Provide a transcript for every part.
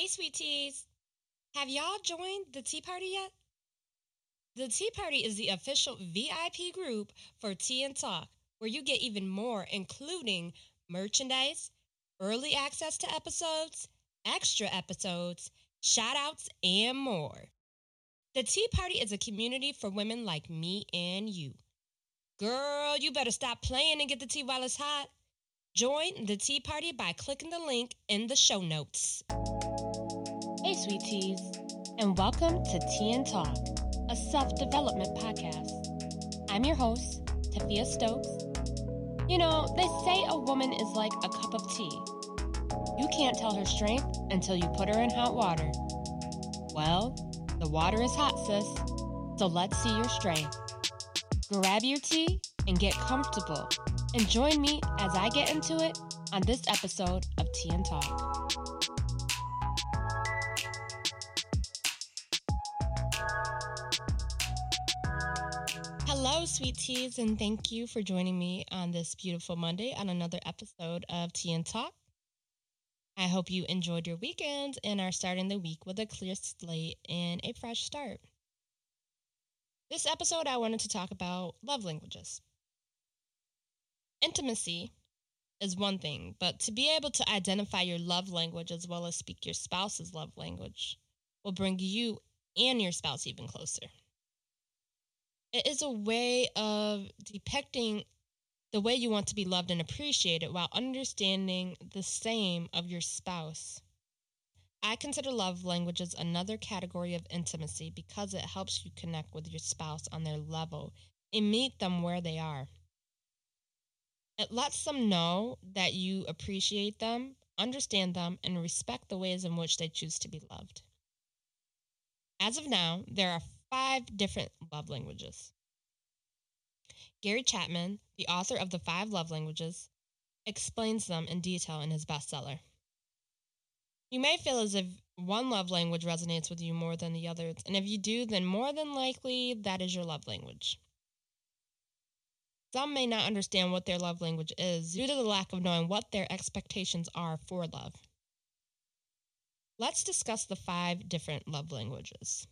Hey, sweeties. Have y'all joined the Tea Party yet? The Tea Party is the official VIP group for Tea and Talk, where you get even more, including merchandise, early access to episodes, extra episodes, shout outs, and more. The Tea Party is a community for women like me and you. Girl, you better stop playing and get the tea while it's hot. Join the Tea Party by clicking the link in the show notes. Hey, sweet teas, and welcome to Tea and Talk, a self development podcast. I'm your host, Tafia Stokes. You know, they say a woman is like a cup of tea. You can't tell her strength until you put her in hot water. Well, the water is hot, sis, so let's see your strength. Grab your tea and get comfortable, and join me as I get into it on this episode of Tea and Talk. Hello, sweet teas, and thank you for joining me on this beautiful Monday on another episode of Tea and Talk. I hope you enjoyed your weekend and are starting the week with a clear slate and a fresh start. This episode, I wanted to talk about love languages. Intimacy is one thing, but to be able to identify your love language as well as speak your spouse's love language will bring you and your spouse even closer. It is a way of depicting the way you want to be loved and appreciated while understanding the same of your spouse. I consider love languages another category of intimacy because it helps you connect with your spouse on their level and meet them where they are. It lets them know that you appreciate them, understand them, and respect the ways in which they choose to be loved. As of now, there are five different love languages. Gary Chapman, the author of The Five Love Languages, explains them in detail in his bestseller. You may feel as if one love language resonates with you more than the others, and if you do, then more than likely that is your love language. Some may not understand what their love language is due to the lack of knowing what their expectations are for love. Let's discuss the five different love languages.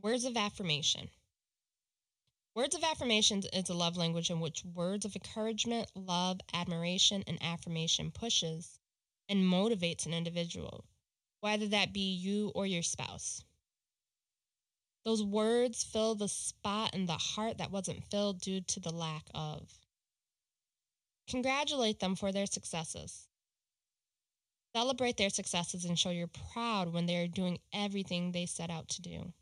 Words of affirmation. Words of affirmation is a love language in which words of encouragement, love, admiration, and affirmation pushes and motivates an individual, whether that be you or your spouse. Those words fill the spot in the heart that wasn't filled due to the lack of. Congratulate them for their successes. Celebrate their successes and show you're proud when they are doing everything they set out to do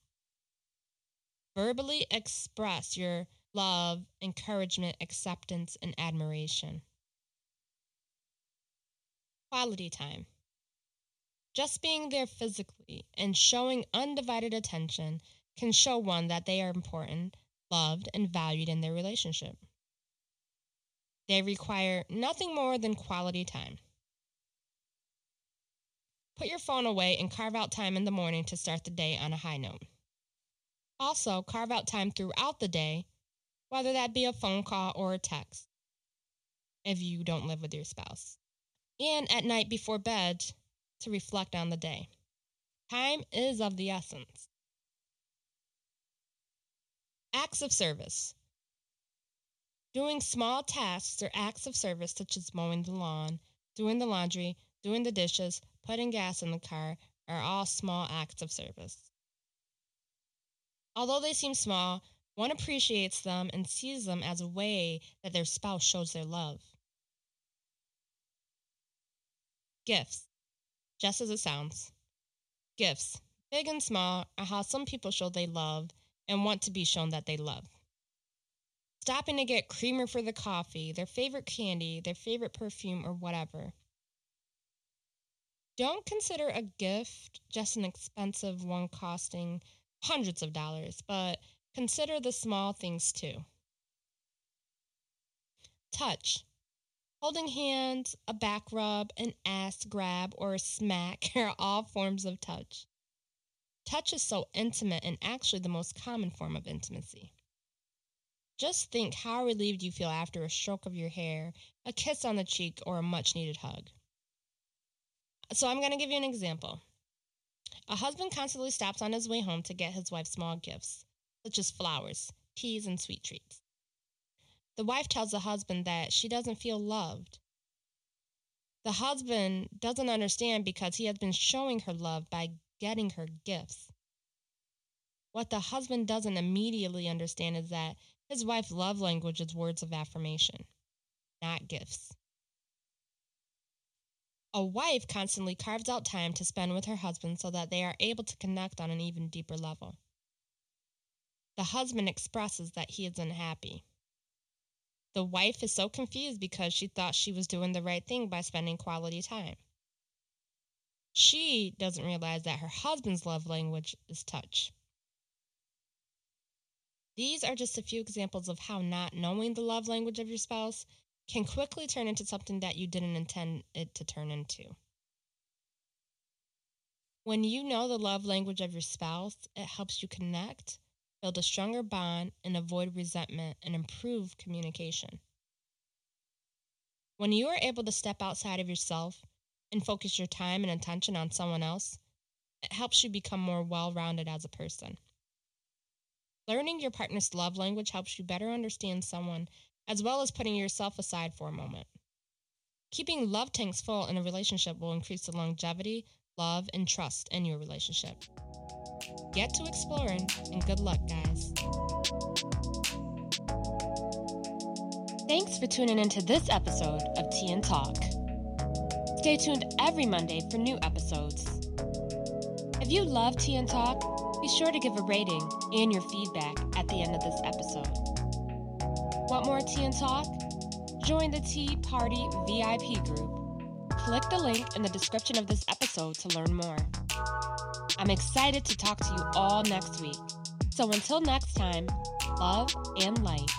verbally express your love, encouragement, acceptance, and admiration. Quality time. Just being there physically and showing undivided attention can show one that they are important, loved, and valued in their relationship. They require nothing more than quality time. Put your phone away and carve out time in the morning to start the day on a high note. Also, carve out time throughout the day, whether that be a phone call or a text, if you don't live with your spouse. And at night before bed to reflect on the day. Time is of the essence. Acts of service. Doing small tasks or acts of service such as mowing the lawn, doing the laundry, doing the dishes, putting gas in the car are all small acts of service. Although they seem small, one appreciates them and sees them as a way that their spouse shows their love. Gifts, just as it sounds. Gifts, big and small, are how some people show they love and want to be shown that they love. Stopping to get creamer for the coffee, their favorite candy, their favorite perfume, or whatever. Don't consider a gift just an expensive one costing hundreds of dollars, but consider the small things too. Touch. Holding hands, a back rub, an ass grab, or a smack are all forms of touch. Touch is so intimate and actually the most common form of intimacy. Just think how relieved you feel after a stroke of your hair, a kiss on the cheek, or a much needed hug. So I'm going to give you an example. A husband constantly stops on his way home to get his wife small gifts, such as flowers, teas, and sweet treats. The wife tells the husband that she doesn't feel loved. The husband doesn't understand because he has been showing her love by getting her gifts. What the husband doesn't immediately understand is that his wife's love language is words of affirmation, not gifts. A wife constantly carves out time to spend with her husband so that they are able to connect on an even deeper level. The husband expresses that he is unhappy. The wife is so confused because she thought she was doing the right thing by spending quality time. She doesn't realize that her husband's love language is touch. These are just a few examples of how not knowing the love language of your spouse can quickly turn into something that you didn't intend it to turn into. When you know the love language of your spouse, it helps you connect, build a stronger bond, and avoid resentment and improve communication. When you are able to step outside of yourself and focus your time and attention on someone else, it helps you become more well rounded as a person. Learning your partner's love language helps you better understand someone as well as putting yourself aside for a moment. Keeping love tanks full in a relationship will increase the longevity, love, and trust in your relationship. Get to exploring, and good luck, guys. Thanks for tuning into this episode of Tea and Talk. Stay tuned every Monday for new episodes. If you love Tea and Talk, be sure to give a rating and your feedback at the end of this episode. Want more Tea and Talk? Join the Tea Party VIP group. Click the link in the description of this episode to learn more. I'm excited to talk to you all next week. So until next time, love and light.